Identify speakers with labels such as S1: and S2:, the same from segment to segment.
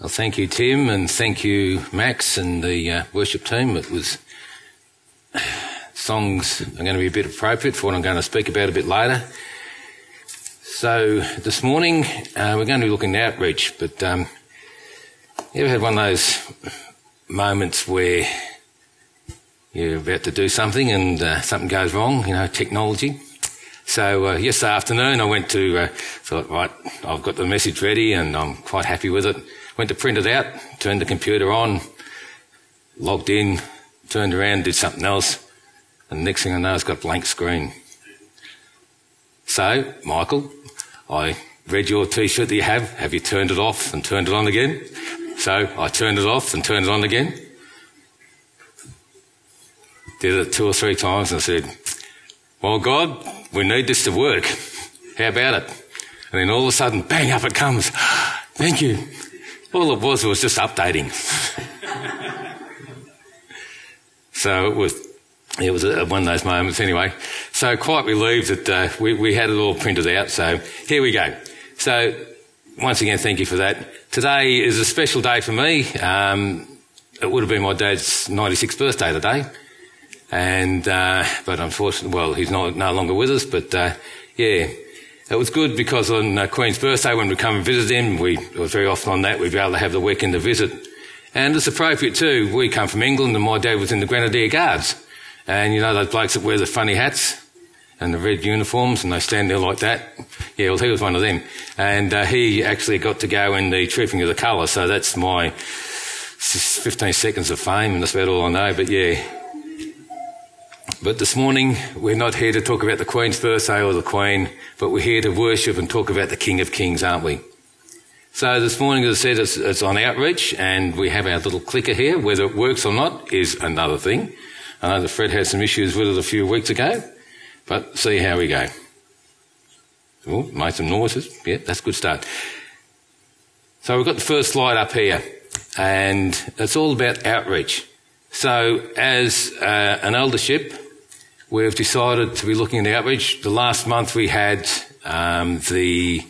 S1: Well, thank you, Tim, and thank you, Max, and the uh, worship team. It was songs are going to be a bit appropriate for what I'm going to speak about a bit later. So this morning uh, we're going to be looking at outreach, but um, you ever had one of those moments where you're about to do something and uh, something goes wrong? You know, technology. So uh, yesterday afternoon I went to uh, thought right, I've got the message ready and I'm quite happy with it. Went to print it out, turned the computer on, logged in, turned around, did something else, and the next thing I know, it's got a blank screen. So, Michael, I read your t-shirt that you have. Have you turned it off and turned it on again? So I turned it off and turned it on again. Did it two or three times and said, well, God, we need this to work. How about it? And then all of a sudden, bang, up it comes. Thank you. All it was was just updating. so it was, it was a, one of those moments anyway. So quite relieved that uh, we, we had it all printed out. So here we go. So once again, thank you for that. Today is a special day for me. Um, it would have been my dad's 96th birthday today. And, uh, but unfortunately, well, he's not, no longer with us, but, uh, yeah, it was good because on uh, Queen's birthday, when we come and visit him, we it was very often on that, we'd be able to have the weekend to visit. And it's appropriate too. We come from England and my dad was in the Grenadier Guards. And you know those blokes that wear the funny hats and the red uniforms and they stand there like that? Yeah, well he was one of them. And uh, he actually got to go in the Trooping of the Colour, so that's my 15 seconds of fame and that's about all I know. But yeah, but this morning, we're not here to talk about the Queen's birthday or the Queen, but we're here to worship and talk about the King of Kings, aren't we? So this morning, as I said, it's, it's, on outreach, and we have our little clicker here. Whether it works or not is another thing. I know that Fred had some issues with it a few weeks ago, but see how we go. Oh, made some noises. Yeah, that's a good start. So we've got the first slide up here, and it's all about outreach. So as uh, an eldership, we've decided to be looking at outreach. The last month we had um, the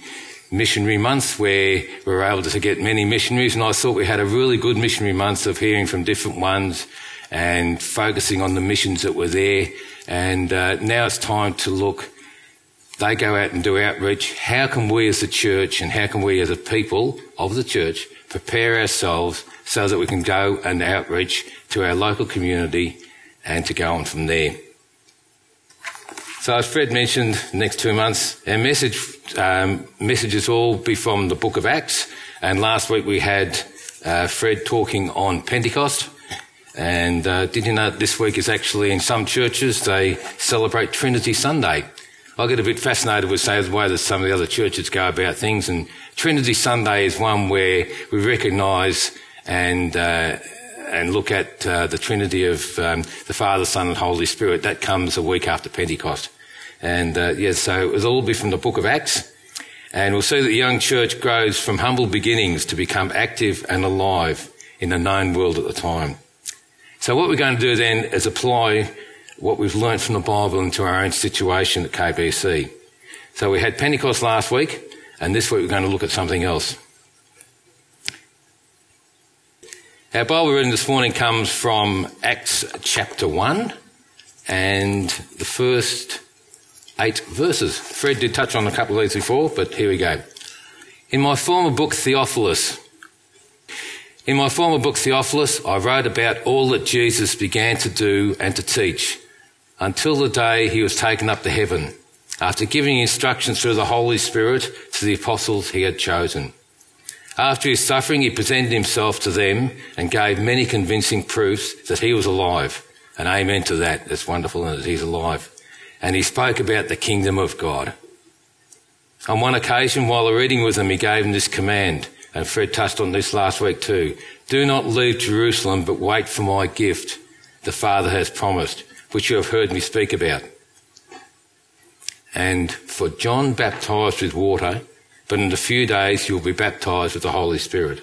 S1: missionary month where we were able to get many missionaries, and I thought we had a really good missionary month of hearing from different ones and focusing on the missions that were there. And uh, now it's time to look. They go out and do outreach. How can we as a church and how can we as a people of the church prepare ourselves so that we can go and outreach to our local community and to go on from there? So as Fred mentioned, next two months, our message, um, messages all be from the book of Acts. And last week we had uh, Fred talking on Pentecost. And uh, did you know this week is actually in some churches they celebrate Trinity Sunday. I get a bit fascinated with say, the way that some of the other churches go about things. And Trinity Sunday is one where we recognise and uh, and look at uh, the Trinity of um, the Father, Son, and Holy Spirit. That comes a week after Pentecost. And uh, yes, so it was all be from the book of Acts. And we'll see that the young church grows from humble beginnings to become active and alive in the known world at the time. So what we're going to do then is apply what we've learnt from the Bible into our own situation at KBC. So we had Pentecost last week, and this week we're going to look at something else. Our Bible reading this morning comes from Acts chapter 1 and the first eight verses. Fred did touch on a couple of these before, but here we go. In my former book, Theophilus, in my former book, Theophilus, I wrote about all that Jesus began to do and to teach until the day he was taken up to heaven, after giving instructions through the Holy Spirit to the apostles he had chosen. After his suffering, he presented himself to them and gave many convincing proofs that he was alive. And amen to that. That's wonderful that he's alive and he spoke about the kingdom of God. On one occasion, while reading with them, he gave them this command, and Fred touched on this last week too. Do not leave Jerusalem, but wait for my gift the Father has promised, which you have heard me speak about. And for John baptized with water, but in a few days you will be baptized with the Holy Spirit.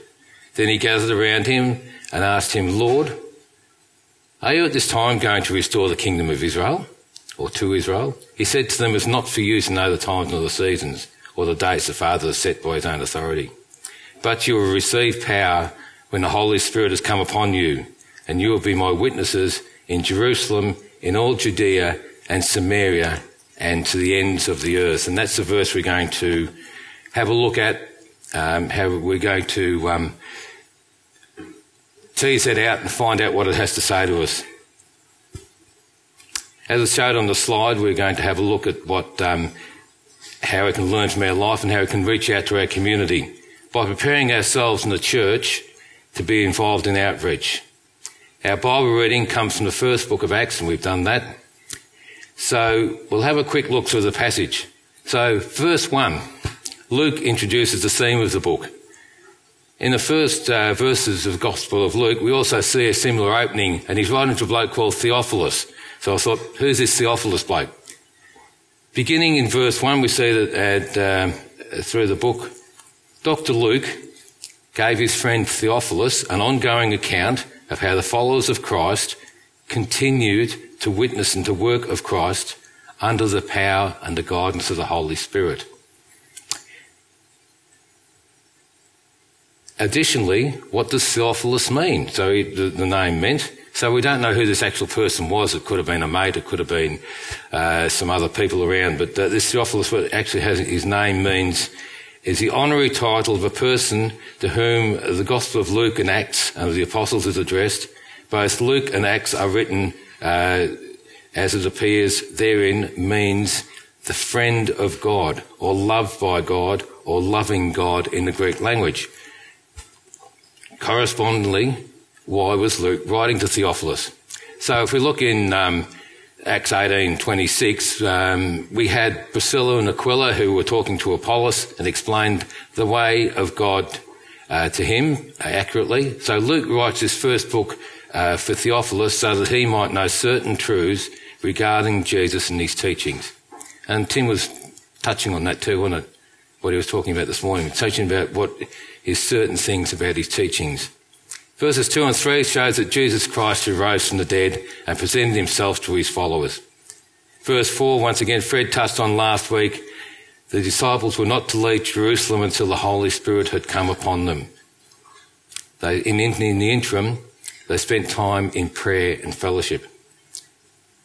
S1: Then he gathered around him and asked him, Lord, are you at this time going to restore the kingdom of Israel? or to Israel. He said to them, It's not for you to know the times nor the seasons or the dates the Father has set by his own authority. but you will receive power when the Holy Spirit has come upon you, and you will be my witnesses in Jerusalem, in all Judea and Samaria, and to the ends of the earth. And that's the verse we're going to have a look at, um, how we're going to um, tease that out and find out what it has to say to us. As I showed on the slide, we're going to have a look at what, um, how we can learn from our life and how we can reach out to our community by preparing ourselves in the church to be involved in outreach. Our Bible reading comes from the first book of Acts, and we've done that. So we'll have a quick look through the passage. So, verse 1, Luke introduces the theme of the book. In the first uh, verses of the Gospel of Luke, we also see a similar opening, and he's writing to a bloke called Theophilus. So I thought, who's this Theophilus bloke? Beginning in verse 1, we see that at, um, through the book, Dr. Luke gave his friend Theophilus an ongoing account of how the followers of Christ continued to witness and to work of Christ under the power and the guidance of the Holy Spirit. Additionally, what does Theophilus mean? So he, the, the, name meant. So we don't know who this actual person was. It could have been a mate. It could have been uh, some other people around. But uh, this Theophilus actually has his name means is the honorary title of a person to whom the Gospel of Luke and Acts and the Apostles is addressed. Both Luke and Acts are written uh, as it appears therein means the friend of God or loved by God or loving God in the Greek language. Correspondingly, why was Luke writing to Theophilus? So if we look in um, Acts 18:26, um, we had Priscilla and Aquila who were talking to Apollos and explained the way of God uh, to him accurately. So Luke writes his first book uh, for Theophilus so that he might know certain truths regarding Jesus and his teachings. And Tim was touching on that too, wasn't it? What he was talking about this morning, teaching about what is certain things about his teachings. Verses 2 and 3 shows that Jesus Christ arose from the dead and presented himself to his followers. Verse 4, once again, Fred touched on last week, the disciples were not to leave Jerusalem until the Holy Spirit had come upon them. They, in, in the interim, they spent time in prayer and fellowship.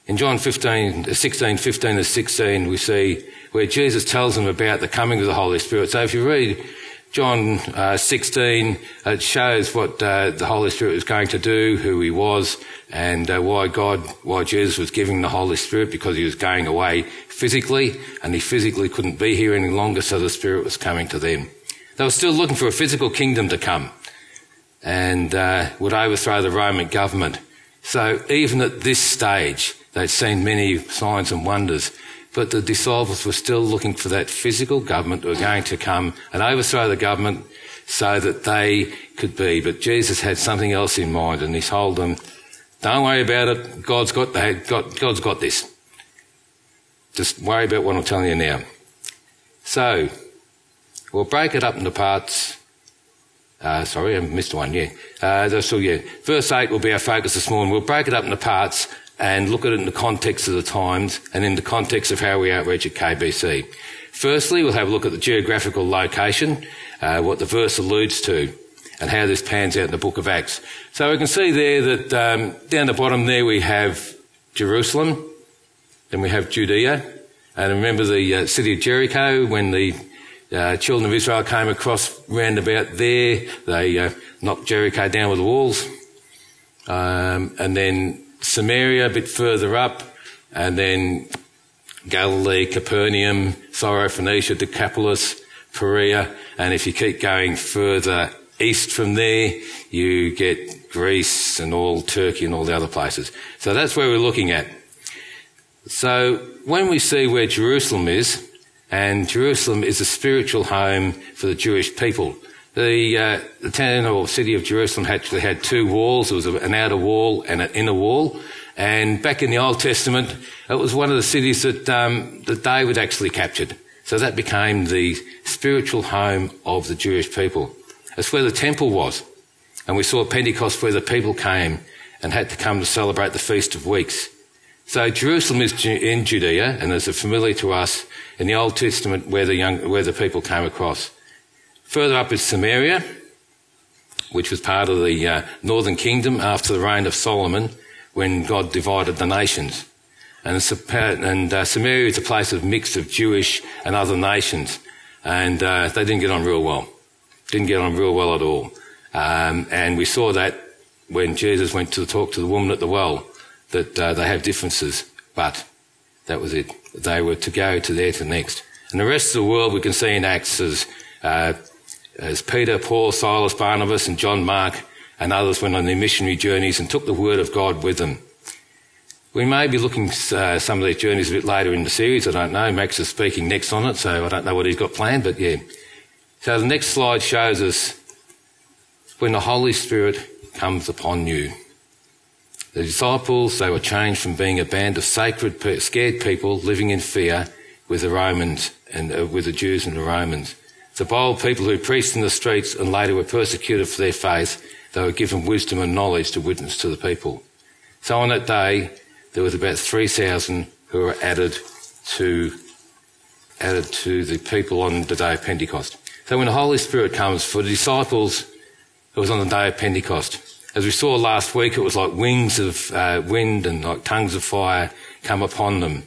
S1: In John 15, 16, 15 and 16, we see where Jesus tells them about the coming of the Holy Spirit. So if you read John uh, 16, it shows what uh, the Holy Spirit was going to do, who he was, and uh, why God, why Jesus was giving the Holy Spirit, because he was going away physically, and he physically couldn't be here any longer, so the Spirit was coming to them. They were still looking for a physical kingdom to come, and uh, would overthrow the Roman government. So even at this stage, they'd seen many signs and wonders. But the disciples were still looking for that physical government who were going to come and overthrow the government so that they could be. But Jesus had something else in mind and he told them, don't worry about it. God's got, God, God's got this. Just worry about what I'm telling you now. So, we'll break it up into parts. Uh, sorry, I missed one, yeah. Uh, so, yeah. Verse 8 will be our focus this morning. We'll break it up into parts and look at it in the context of the times and in the context of how we outreach at KBC. Firstly, we'll have a look at the geographical location, uh, what the verse alludes to, and how this pans out in the book of Acts. So we can see there that um, down the bottom there we have Jerusalem, then we have Judea, and remember the uh, city of Jericho when the uh, children of Israel came across round about there, they uh, knocked Jericho down with the walls, um, and then Samaria a bit further up, and then Galilee, Capernaum, Syrophoenicia, Decapolis, Perea, and if you keep going further east from there, you get Greece and all Turkey and all the other places. So that's where we're looking at. So when we see where Jerusalem is, and Jerusalem is a spiritual home for the Jewish people. The, uh, the town or city of Jerusalem actually had two walls. There was an outer wall and an inner wall. And back in the Old Testament, it was one of the cities that, um, that David actually captured. So that became the spiritual home of the Jewish people. It's where the temple was. And we saw Pentecost where the people came and had to come to celebrate the Feast of Weeks. So Jerusalem is in Judea and is familiar to us in the Old Testament where the young, where the people came across. Further up is Samaria, which was part of the uh, northern kingdom after the reign of Solomon when God divided the nations. And, and uh, Samaria is a place of mix of Jewish and other nations. And uh, they didn't get on real well. Didn't get on real well at all. Um, and we saw that when Jesus went to talk to the woman at the well, that uh, they have differences. But that was it. They were to go to there to next. And the rest of the world we can see in Acts as, uh, as Peter, Paul, Silas, Barnabas and John Mark and others went on their missionary journeys and took the word of God with them. We may be looking uh, some of these journeys a bit later in the series. I don't know. Max is speaking next on it, so I don't know what he's got planned, but yeah. So the next slide shows us when the Holy Spirit comes upon you. The disciples, they were changed from being a band of sacred, scared people living in fear with the Romans and uh, with the Jews and the Romans. The bold people who preached in the streets and later were persecuted for their faith, they were given wisdom and knowledge to witness to the people. So on that day, there was about 3,000 who were added to, added to the people on the day of Pentecost. So when the Holy Spirit comes for the disciples, it was on the day of Pentecost. As we saw last week, it was like wings of uh, wind and like tongues of fire come upon them.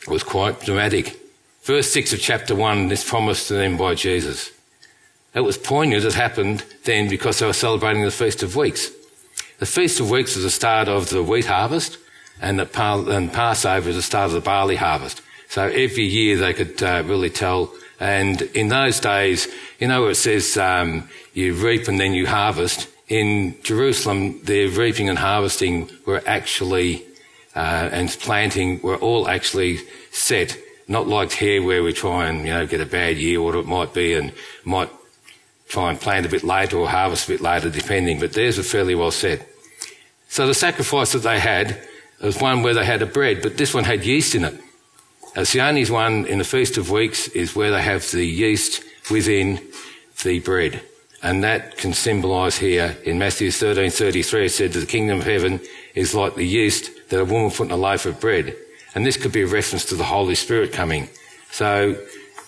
S1: It was quite dramatic. Verse 6 of chapter 1 is promised to them by Jesus. It was poignant. It happened then because they were celebrating the Feast of Weeks. The Feast of Weeks is the start of the wheat harvest, and, the, and Passover is the start of the barley harvest. So every year they could uh, really tell. And in those days, you know, it says um, you reap and then you harvest in Jerusalem, their reaping and harvesting were actually, uh, and planting were all actually set. Not like here where we try and, you know, get a bad year, what it might be, and might try and plant a bit later or harvest a bit later, depending. But theirs were fairly well set. So the sacrifice that they had was one where they had a bread, but this one had yeast in it. Uh, it's the only one in the Feast of Weeks is where they have the yeast within the bread. And that can symbolise here in Matthew 13:33. It said that the kingdom of heaven is like the yeast that a woman put in a loaf of bread. And this could be a reference to the Holy Spirit coming. So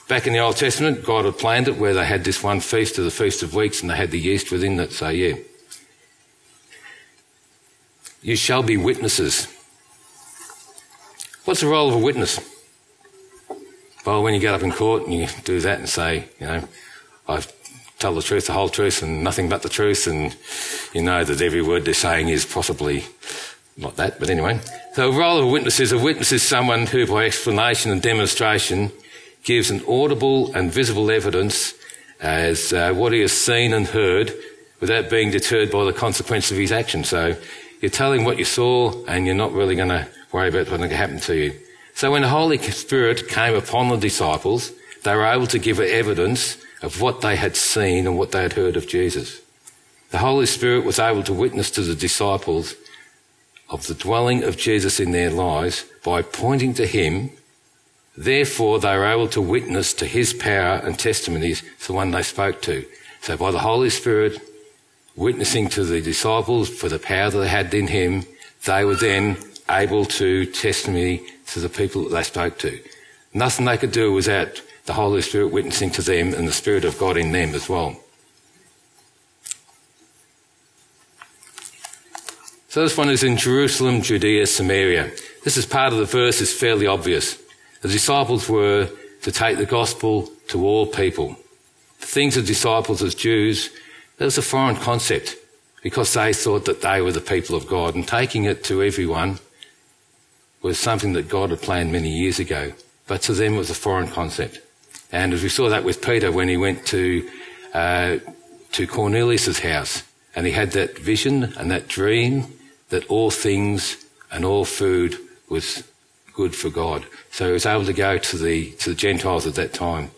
S1: back in the Old Testament, God had planned it where they had this one feast of the Feast of Weeks and they had the yeast within it. So yeah. You shall be witnesses. What's the role of a witness? Well, when you get up in court and you do that and say, you know, I've tell the truth, the whole truth, and nothing but the truth, and you know that every word they're saying is possibly not that, but anyway. So the role of a witness is a witness is someone who, by explanation and demonstration, gives an audible and visible evidence as uh, what he has seen and heard without being deterred by the consequence of his action. So you're telling what you saw, and you're not really going to worry about what's going to happen to you. So when the Holy Spirit came upon the disciples, they were able to give evidence of what they had seen and what they had heard of Jesus. The Holy Spirit was able to witness to the disciples of the dwelling of Jesus in their lives by pointing to him. Therefore, they were able to witness to his power and testimonies to the one they spoke to. So by the Holy Spirit witnessing to the disciples for the power that they had in him, they were then able to testimony to the people that they spoke to. Nothing they could do without the Holy Spirit witnessing to them and the Spirit of God in them as well. So this one is in Jerusalem, Judea, Samaria. This is part of the verse is fairly obvious. The disciples were to take the gospel to all people. The things of disciples as Jews, that was a foreign concept because they thought that they were the people of God and taking it to everyone was something that God had planned many years ago. But to them it was a foreign concept. And as we saw that with Peter when he went to, uh, to Cornelius' house and he had that vision and that dream that all things and all food was good for God. So he was able to go to the, to the Gentiles at that time.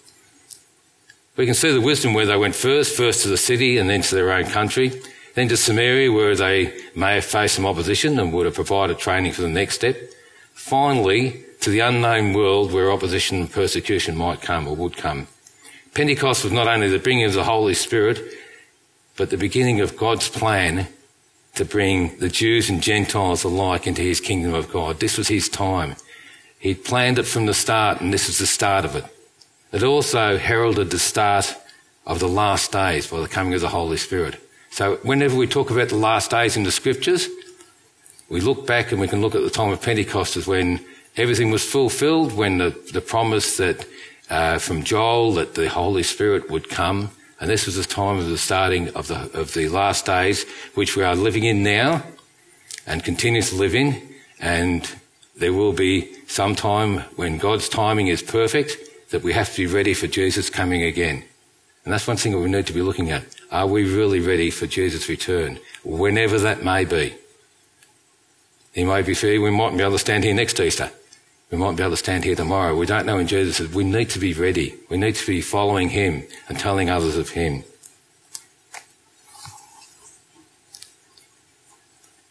S1: We can see the wisdom where they went first, first to the city and then to their own country, then to Samaria where they may have faced some opposition and would have provided training for the next step. Finally, to the unknown world where opposition and persecution might come or would come. Pentecost was not only the bringing of the Holy Spirit, but the beginning of God's plan to bring the Jews and Gentiles alike into his kingdom of God. This was his time. He'd planned it from the start, and this was the start of it. It also heralded the start of the last days by the coming of the Holy Spirit. So whenever we talk about the last days in the scriptures, we look back and we can look at the time of Pentecost as when everything was fulfilled, when the, the promise that uh, from Joel that the Holy Spirit would come, and this was the time of the starting of the of the last days, which we are living in now, and continue to live in, and there will be some time when God's timing is perfect that we have to be ready for Jesus coming again. And that's one thing that we need to be looking at. Are we really ready for Jesus' return? Whenever that may be. He may be free. We mightn't be able to stand here next Easter. We might be able to stand here tomorrow. We don't know when Jesus we need to be ready. We need to be following him and telling others of him.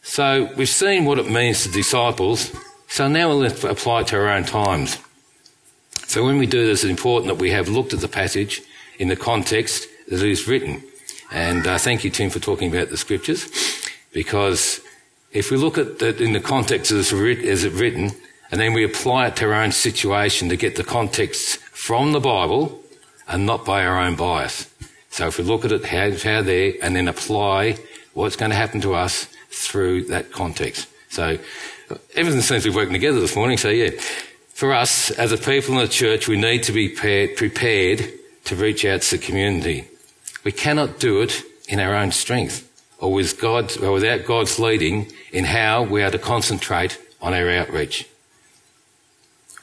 S1: So we've seen what it means to disciples. So now we'll apply it to our own times. So when we do this, it's important that we have looked at the passage in the context that it is written. And uh, thank you, Tim, for talking about the scriptures, because if we look at it in the context as it's written, and then we apply it to our own situation to get the context from the Bible and not by our own bias. So if we look at it how, how there and then apply what's going to happen to us through that context. So everything seems to be working together this morning. So yeah, for us as a people in the church, we need to be prepared to reach out to the community. We cannot do it in our own strength or with God or without God's leading in how we are to concentrate on our outreach.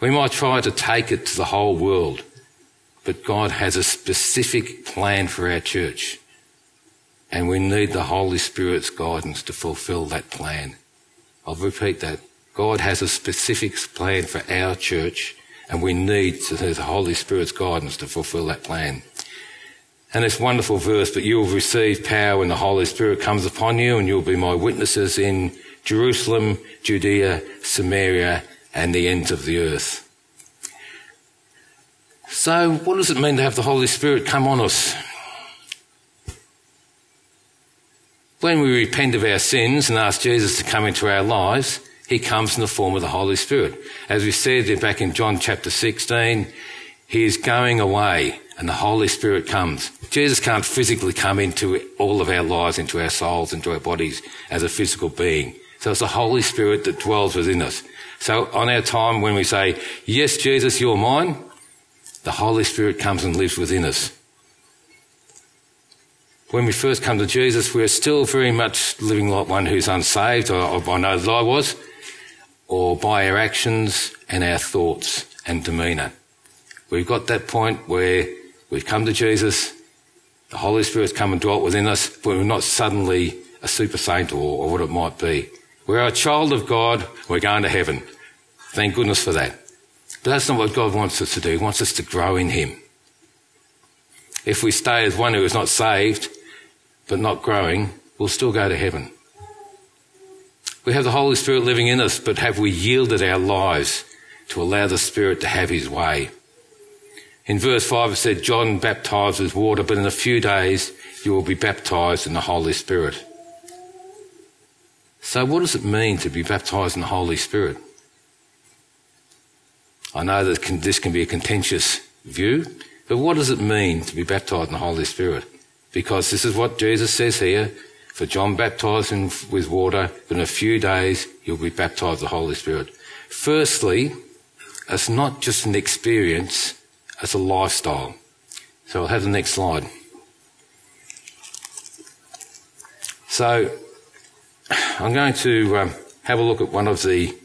S1: We might try to take it to the whole world, but God has a specific plan for our church. And we need the Holy Spirit's guidance to fulfill that plan. I'll repeat that. God has a specific plan for our church, and we need the Holy Spirit's guidance to fulfill that plan. And this wonderful verse, but you will receive power when the Holy Spirit comes upon you, and you'll be my witnesses in Jerusalem, Judea, Samaria, and the ends of the earth. So, what does it mean to have the Holy Spirit come on us? When we repent of our sins and ask Jesus to come into our lives, he comes in the form of the Holy Spirit. As we said back in John chapter 16, he is going away and the Holy Spirit comes. Jesus can't physically come into all of our lives, into our souls, into our bodies as a physical being. So it's the Holy Spirit that dwells within us. So on our time when we say, yes, Jesus, you're mine, the Holy Spirit comes and lives within us. When we first come to Jesus, we're still very much living like one who's unsaved, or, or I know that I was, or by our actions and our thoughts and demeanour. We've got that point where we've come to Jesus, the Holy Spirit's come and dwelt within us, but we're not suddenly a super saint or, or what it might be. We're a child of God, we're going to heaven. Thank goodness for that. But that's not what God wants us to do. He wants us to grow in Him. If we stay as one who is not saved, but not growing, we'll still go to heaven. We have the Holy Spirit living in us, but have we yielded our lives to allow the Spirit to have His way? In verse 5 it said, John baptized with water, but in a few days you will be baptized in the Holy Spirit. So what does it mean to be baptized in the Holy Spirit? I know that this can be a contentious view, but what does it mean to be baptized in the Holy Spirit? Because this is what Jesus says here. For John baptized with water, but in a few days you'll be baptized with the Holy Spirit. Firstly, it's not just an experience, it's a lifestyle. So I'll have the next slide. So I'm going to um, have a look at one of the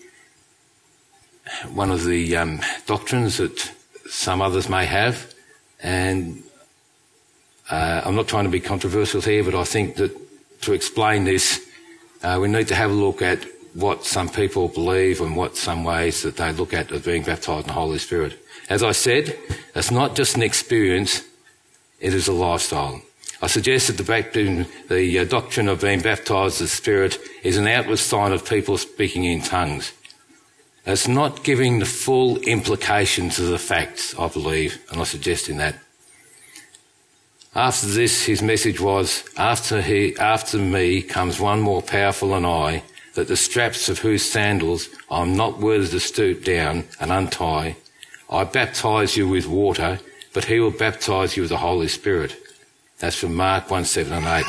S1: one of the um, doctrines that some others may have, and uh, I'm not trying to be controversial here, but I think that to explain this, uh, we need to have a look at what some people believe and what some ways that they look at as being baptized in the Holy Spirit. As I said, it's not just an experience, it is a lifestyle. I suggest that the, baptism, the uh, doctrine of being baptized in the Spirit is an outward sign of people speaking in tongues. It's not giving the full implications of the facts, I believe, and I'm suggesting that. After this, his message was, after, he, after me comes one more powerful than I, that the straps of whose sandals I'm not worthy to stoop down and untie. I baptize you with water, but he will baptize you with the Holy Spirit. That's from Mark 1, 7 and 8.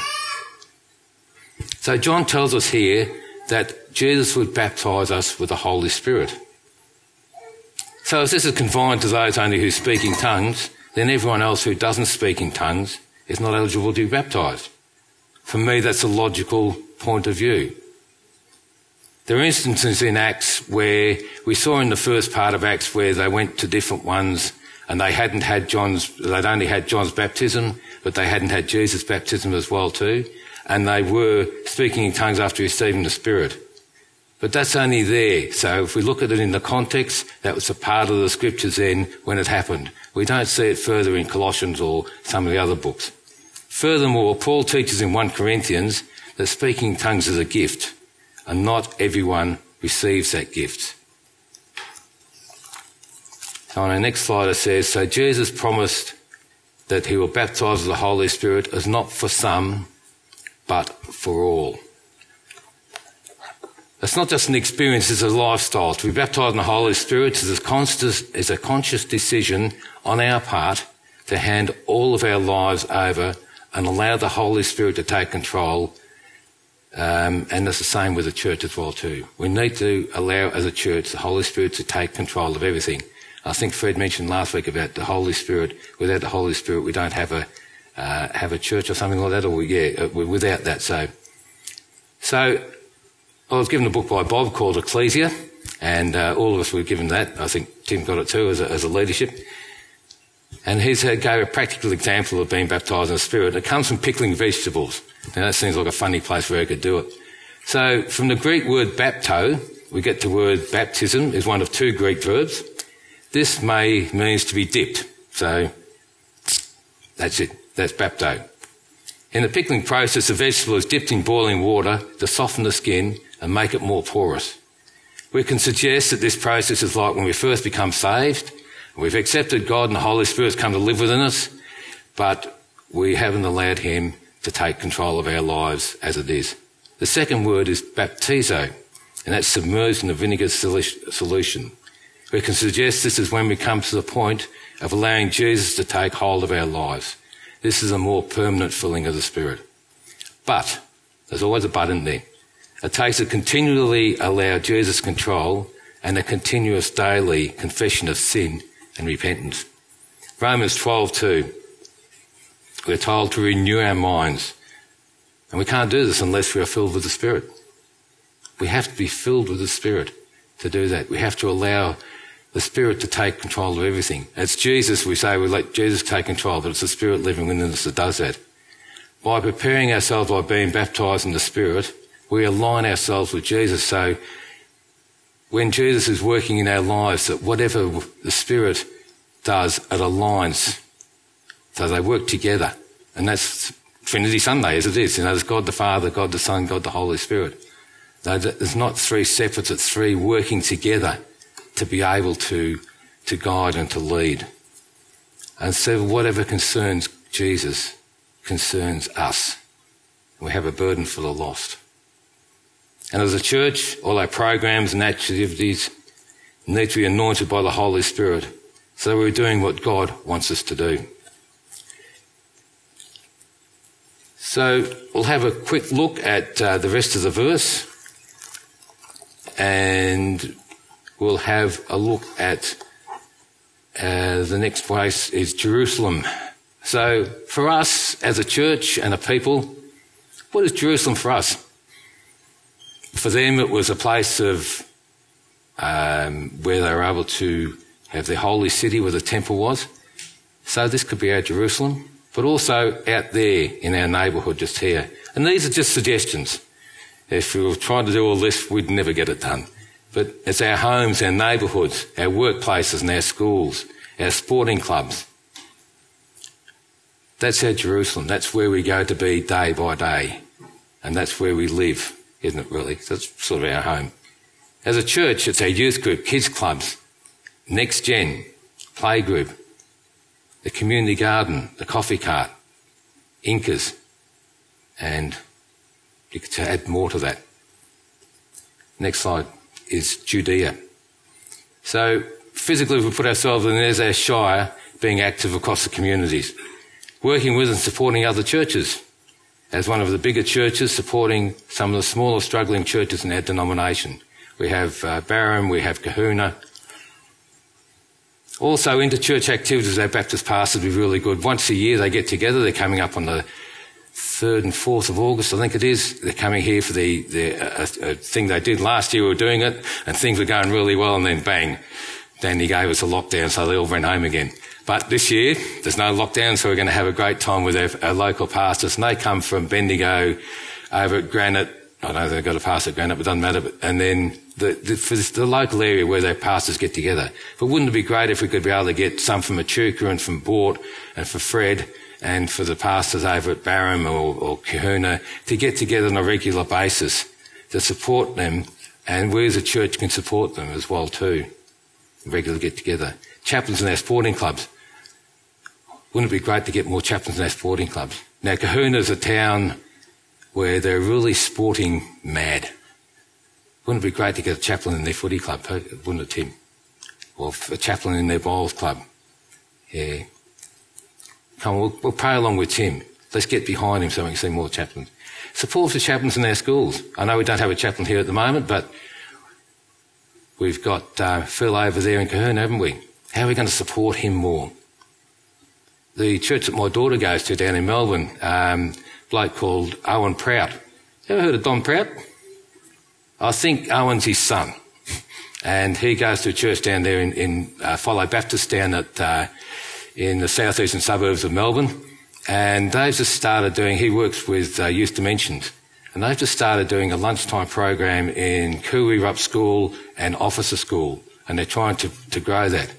S1: So John tells us here that Jesus would baptize us with the Holy Spirit. So if this is confined to those only who speak in tongues, then everyone else who doesn't speak in tongues is not eligible to be baptized. For me, that's a logical point of view. There are instances in Acts where we saw in the first part of Acts where they went to different ones and they hadn't had John's, they'd only had John's baptism, but they hadn't had Jesus' baptism as well too. And they were speaking in tongues after receiving the Spirit. But that's only there. So if we look at it in the context, that was a part of the scriptures then when it happened. We don't see it further in Colossians or some of the other books. Furthermore, Paul teaches in 1 Corinthians that speaking in tongues is a gift and not everyone receives that gift. So on our next slide it says, so Jesus promised that he will baptize with the Holy Spirit as not for some, but for all. It's not just an experience, it's a lifestyle. To be baptized in the Holy Spirit is a, conscious, is a conscious decision on our part to hand all of our lives over and allow the Holy Spirit to take control um, and it's the same with the church as well too. We need to allow as a church the Holy Spirit to take control of everything. I think Fred mentioned last week about the Holy Spirit. Without the Holy Spirit, we don't have a uh, have a church or something like that. Or we, yeah, uh, without that. So, so I was given a book by Bob called Ecclesia, and uh, all of us were given that. I think Tim got it too as a, as a leadership. And he gave a practical example of being baptized in the Spirit. It comes from pickling vegetables. Now that seems like a funny place where I could do it. So from the Greek word bapto, we get the word baptism is one of two Greek verbs. This may means to be dipped. So that's it. That's bapto. In the pickling process, the vegetable is dipped in boiling water to soften the skin and make it more porous. We can suggest that this process is like when we first become saved. We've accepted God and the Holy Spirit has come to live within us, but we haven't allowed Him to take control of our lives as it is. The second word is baptizo, and that's submerged in a vinegar solution. We can suggest this is when we come to the point of allowing Jesus to take hold of our lives. This is a more permanent filling of the Spirit. But, there's always a but in there. It takes to continually allow Jesus control and a continuous daily confession of sin and repentance. Romans 12:2 we're told to renew our minds. And we can't do this unless we are filled with the Spirit. We have to be filled with the Spirit to do that. We have to allow the Spirit to take control of everything. It's Jesus, we say we let Jesus take control, but it's the Spirit living within us that does that. By preparing ourselves by being baptized in the Spirit, we align ourselves with Jesus. So when Jesus is working in our lives, that whatever the Spirit does, it aligns so they work together. And that's Trinity Sunday as it is. You know, there's God the Father, God the Son, God the Holy Spirit. There's not three separates, it's three working together to be able to, to guide and to lead. And so whatever concerns Jesus concerns us. We have a burden for the lost. And as a church, all our programs and activities need to be anointed by the Holy Spirit so we're doing what God wants us to do. So we'll have a quick look at uh, the rest of the verse and we'll have a look at uh, the next place is Jerusalem. So for us as a church and a people, what is Jerusalem for us? For them, it was a place of um, where they were able to have their holy city where the temple was. So this could be our Jerusalem but also out there in our neighbourhood just here. And these are just suggestions. If we were trying to do all this, we'd never get it done. But it's our homes, our neighbourhoods, our workplaces and our schools, our sporting clubs. That's our Jerusalem. That's where we go to be day by day. And that's where we live, isn't it really? That's sort of our home. As a church, it's our youth group, kids clubs, next gen, play group, the community garden, the coffee cart, Incas, and to add more to that. Next slide is Judea. So physically, we put ourselves in our shire being active across the communities. working with and supporting other churches as one of the bigger churches, supporting some of the smaller struggling churches in our denomination. We have uh, Barham, we have Cohuna. Also, inter-church activities, our Baptist pastors be really good. Once a year they get together. They're coming up on the 3rd and 4th of August, I think it is. They're coming here for the, the uh, uh, thing they did last year. We were doing it and things were going really well and then bang, Danny gave us a lockdown so they all went home again. But this year, there's no lockdown, so we're going to have a great time with our, our local pastors. And they come from Bendigo over at Granite. I know they've got a pastor at Granite, but it doesn't matter. But, and then the, the, for this, the local area where their pastors get together. But wouldn't it be great if we could be able to get some from Echuca and from Boort and for Fred and for the pastors over at Barham or, or Cohuna to get together on a regular basis to support them and we as a church can support them as well too. Regularly get together. Chaplains in our sporting clubs. Wouldn't it be great to get more chaplains in our sporting clubs? Now, Cohuna is a town where they're really sporting mad. Wouldn't it be great to get a chaplain in their footy club, wouldn't it, Tim? Or a chaplain in their bowls club. Yeah. Come on, we'll, we'll pray along with Tim. Let's get behind him so we can see more chaplains. Support the chaplains in our schools. I know we don't have a chaplain here at the moment, but we've got uh, Phil over there in Cohuna, haven't we? How are we going to support him more? the church that my daughter goes to down in Melbourne, um, bloke called Owen Prout. Ever heard of Don Prout? I think Owen's his son. And he goes to a church down there in, in uh, Follow Baptist down at, uh, in the southeastern suburbs of Melbourne. And they've just started doing, he works with uh, Youth Dimensions. And they've just started doing a lunchtime program in Koo-wee-rup School and Officer School. And they're trying to, to grow that.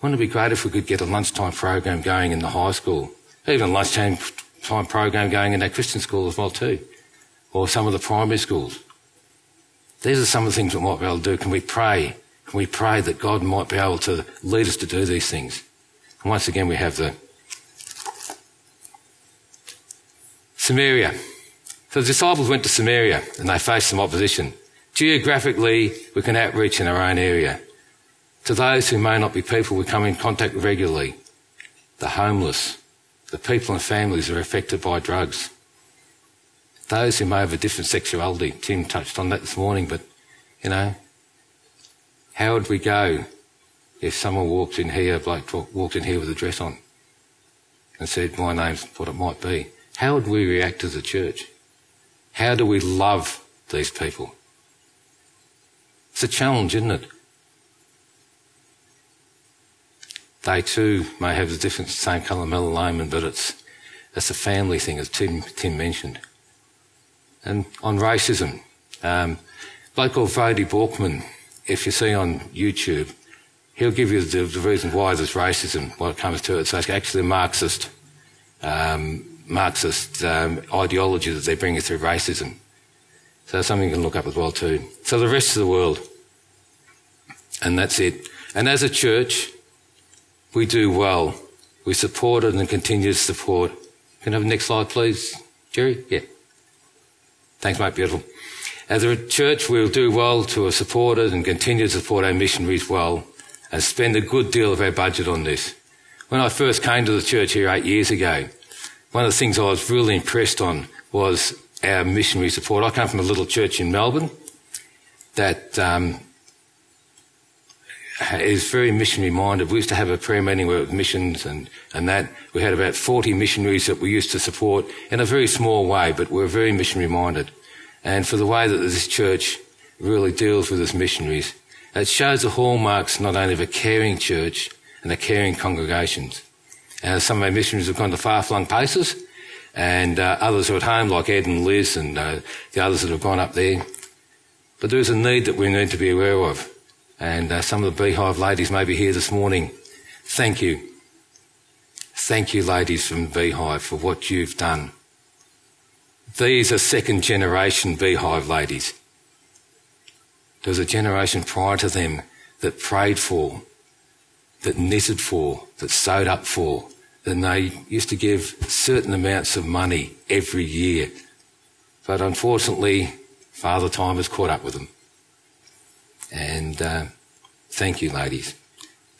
S1: Wouldn't it be great if we could get a lunchtime program going in the high school? Even a lunchtime time program going in that Christian school as well too. Or some of the primary schools. These are some of the things we might be able to do. Can we pray? Can we pray that God might be able to lead us to do these things? And once again, we have the Samaria. So the disciples went to Samaria and they faced some opposition. Geographically, we can outreach in our own area to those who may not be people we come in contact with regularly, the homeless, the people and families who are affected by drugs, those who may have a different sexuality. Tim touched on that this morning, but you know, how would we go if someone walked in here, bloke walked in here with a dress on and said, my name's what it might be? How would we react as a church? How do we love these people? It's a challenge, isn't it? They too may have the different same colour melanoma, but it's it's a family thing, as Tim Tim mentioned. And on racism, um, bloke called Voddie Baucham, if you see on YouTube, he'll give you the, the reason why there's racism when it comes to it. So it's actually a Marxist um, Marxist um, ideology that they bring through racism. So something you can look up as well too. So the rest of the world, and that's it. And as a church, we do well. We support it and continue to support. Can I have the next slide, please, Jerry? Yeah. Thanks, mate. Beautiful. As a church, we'll do well to support it and continue to support our missionaries well and spend a good deal of our budget on this. When I first came to the church here eight years ago, one of the things I was really impressed on was our missionary support. I come from a little church in Melbourne that um, is very missionary minded. We used to have a prayer meeting with missions and, and that. We had about 40 missionaries that we used to support in a very small way, but we're very missionary minded. And for the way that this church really deals with its missionaries, it shows the hallmarks not only of a caring church and a caring congregation. And some of our missionaries have gone to far-flung places, and uh, others are at home, like Ed and Liz and uh, the others that have gone up there. But there's a need that we need to be aware of. And uh, some of the Beehive ladies may be here this morning. Thank you. Thank you, ladies from Beehive, for what you've done. These are second generation Beehive ladies. There was a generation prior to them that prayed for, that knitted for, that sewed up for, and they used to give certain amounts of money every year. But unfortunately, Father Time has caught up with them. And uh, thank you, ladies.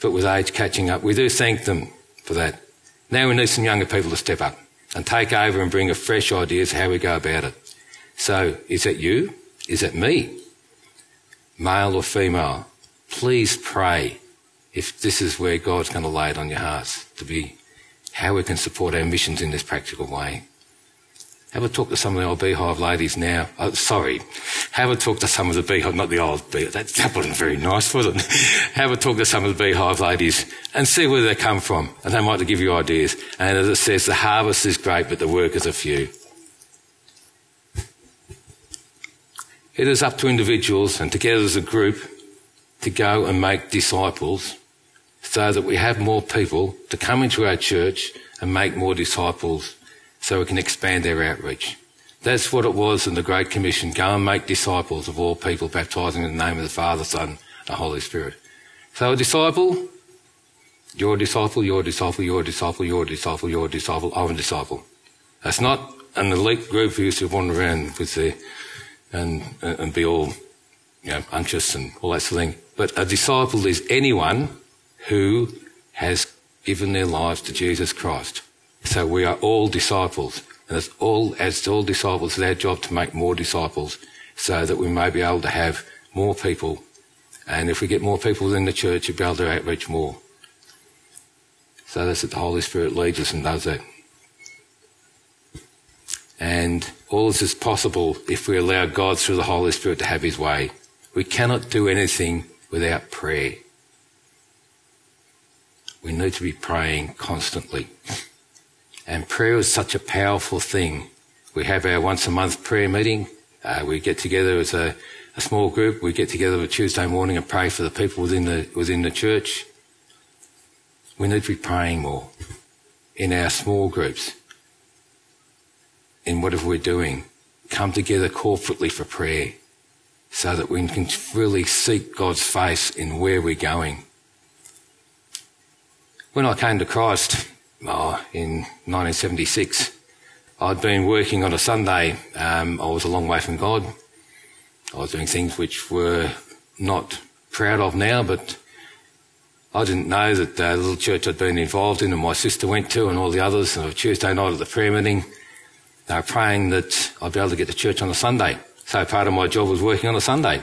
S1: But with age catching up, we do thank them for that. Now we need some younger people to step up and take over and bring a fresh ideas how we go about it. So, is that you? Is that me? Male or female? Please pray if this is where God's going to lay it on your hearts to be how we can support our missions in this practical way. Have a talk to some of the old beehive ladies now. Oh, sorry. Have a talk to some of the beehive, not the old beehive. That, that wasn't very nice, was it? Have a talk to some of the beehive ladies and see where they come from. And they might give you ideas. And as it says, the harvest is great, but the workers are few. It is up to individuals and together as a group to go and make disciples so that we have more people to come into our church and make more disciples so we can expand our outreach. That's what it was in the Great Commission. Go and make disciples of all people, baptizing in the name of the Father, Son, and Holy Spirit. So a disciple, you're a disciple, you're a disciple, you're a disciple, you're a disciple, you're a disciple, I'm a disciple. That's not an elite group who used to wander around with the, and, and be all, you know, anxious and all that sort of thing. But a disciple is anyone who has given their lives to Jesus Christ. So we are all disciples. And it's all, as all disciples, it's our job to make more disciples so that we may be able to have more people. And if we get more people in the church, we'll be able to outreach more. So that's that the Holy Spirit leads us and does that. And all this is possible if we allow God through the Holy Spirit to have his way. We cannot do anything without prayer. We need to be praying constantly. And prayer is such a powerful thing. We have our once a month prayer meeting. Uh, we get together as a, a, small group. We get together on Tuesday morning and pray for the people within the, within the church. We need to be praying more in our small groups, in whatever we're doing. Come together corporately for prayer so that we can really seek God's face in where we're going. When I came to Christ oh, in 1976, I'd been working on a Sunday. Um, I was a long way from God. I was doing things which were not proud of now, but I didn't know that the little church I'd been involved in and my sister went to and all the others on a Tuesday night at the prayer meeting, they were praying that I'd be able to get to church on a Sunday. So part of my job was working on a Sunday.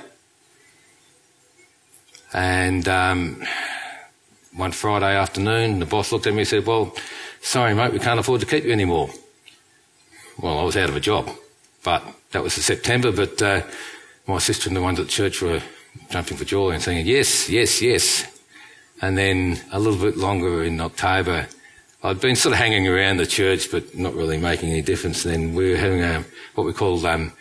S1: And um, one Friday afternoon, the boss looked at me and said, Well, sorry, mate, we can't afford to keep you anymore. Well, I was out of a job, but that was in September. But uh, my sister and the ones at church were jumping for joy and saying, Yes, yes, yes. And then a little bit longer in October, I'd been sort of hanging around the church, but not really making any difference. Then we were having a, what we called um,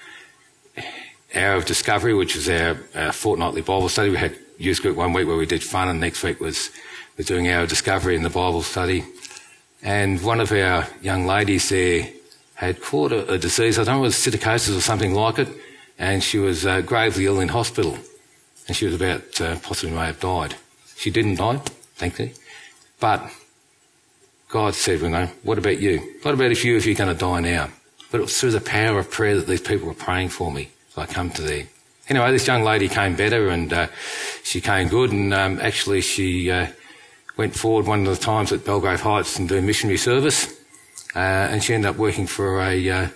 S1: Hour of Discovery, which was our, our, fortnightly Bible study. We had youth group one week where we did fun, and next week was was doing our discovery in the Bible study. And one of our young ladies there had caught a, a disease. I don't know, it was psittacosis or something like it, and she was uh, gravely ill in hospital, and she was about uh, possibly may have died. She didn't die, thankfully, but God said, "You know, what about you? What about if you if you're going to die now?" But it was through the power of prayer that these people were praying for me. I come to there. Anyway, this young lady came better and uh, she came good, and um, actually she uh, went forward one of the times at Belgrave Heights and doing missionary service, uh, and she ended up working for a uh,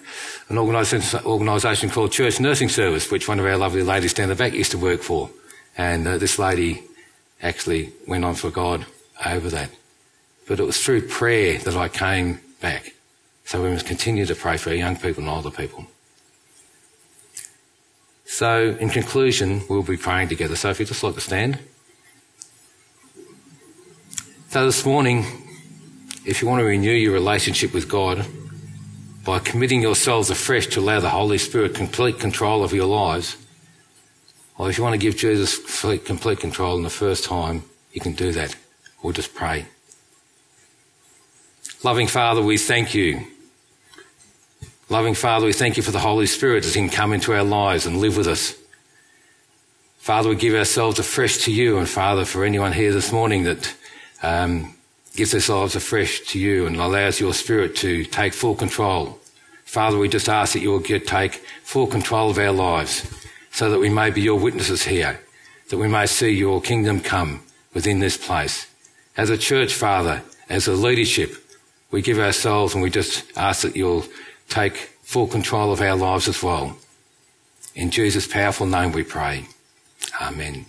S1: an organisation called Church Nursing Service, which one of our lovely ladies down the back used to work for, and uh, this lady actually went on for God over that. But it was through prayer that I came back. So we must continue to pray for our young people and older people. So, in conclusion, we'll be praying together. So, if you'd just like to stand. So, this morning, if you want to renew your relationship with God by committing yourselves afresh to allow the Holy Spirit complete control of your lives, or if you want to give Jesus complete control in the first time, you can do that. Or just pray. Loving Father, we thank you Loving Father, we thank you for the Holy Spirit as He can come into our lives and live with us. Father, we give ourselves afresh to you, and Father, for anyone here this morning that um, gives themselves afresh to you and allows your Spirit to take full control. Father, we just ask that you will take full control of our lives so that we may be your witnesses here, that we may see your kingdom come within this place. As a church, Father, as a leadership, We give our souls and we just ask that you'll take full control of our lives as well. In Jesus' powerful name we pray. Amen.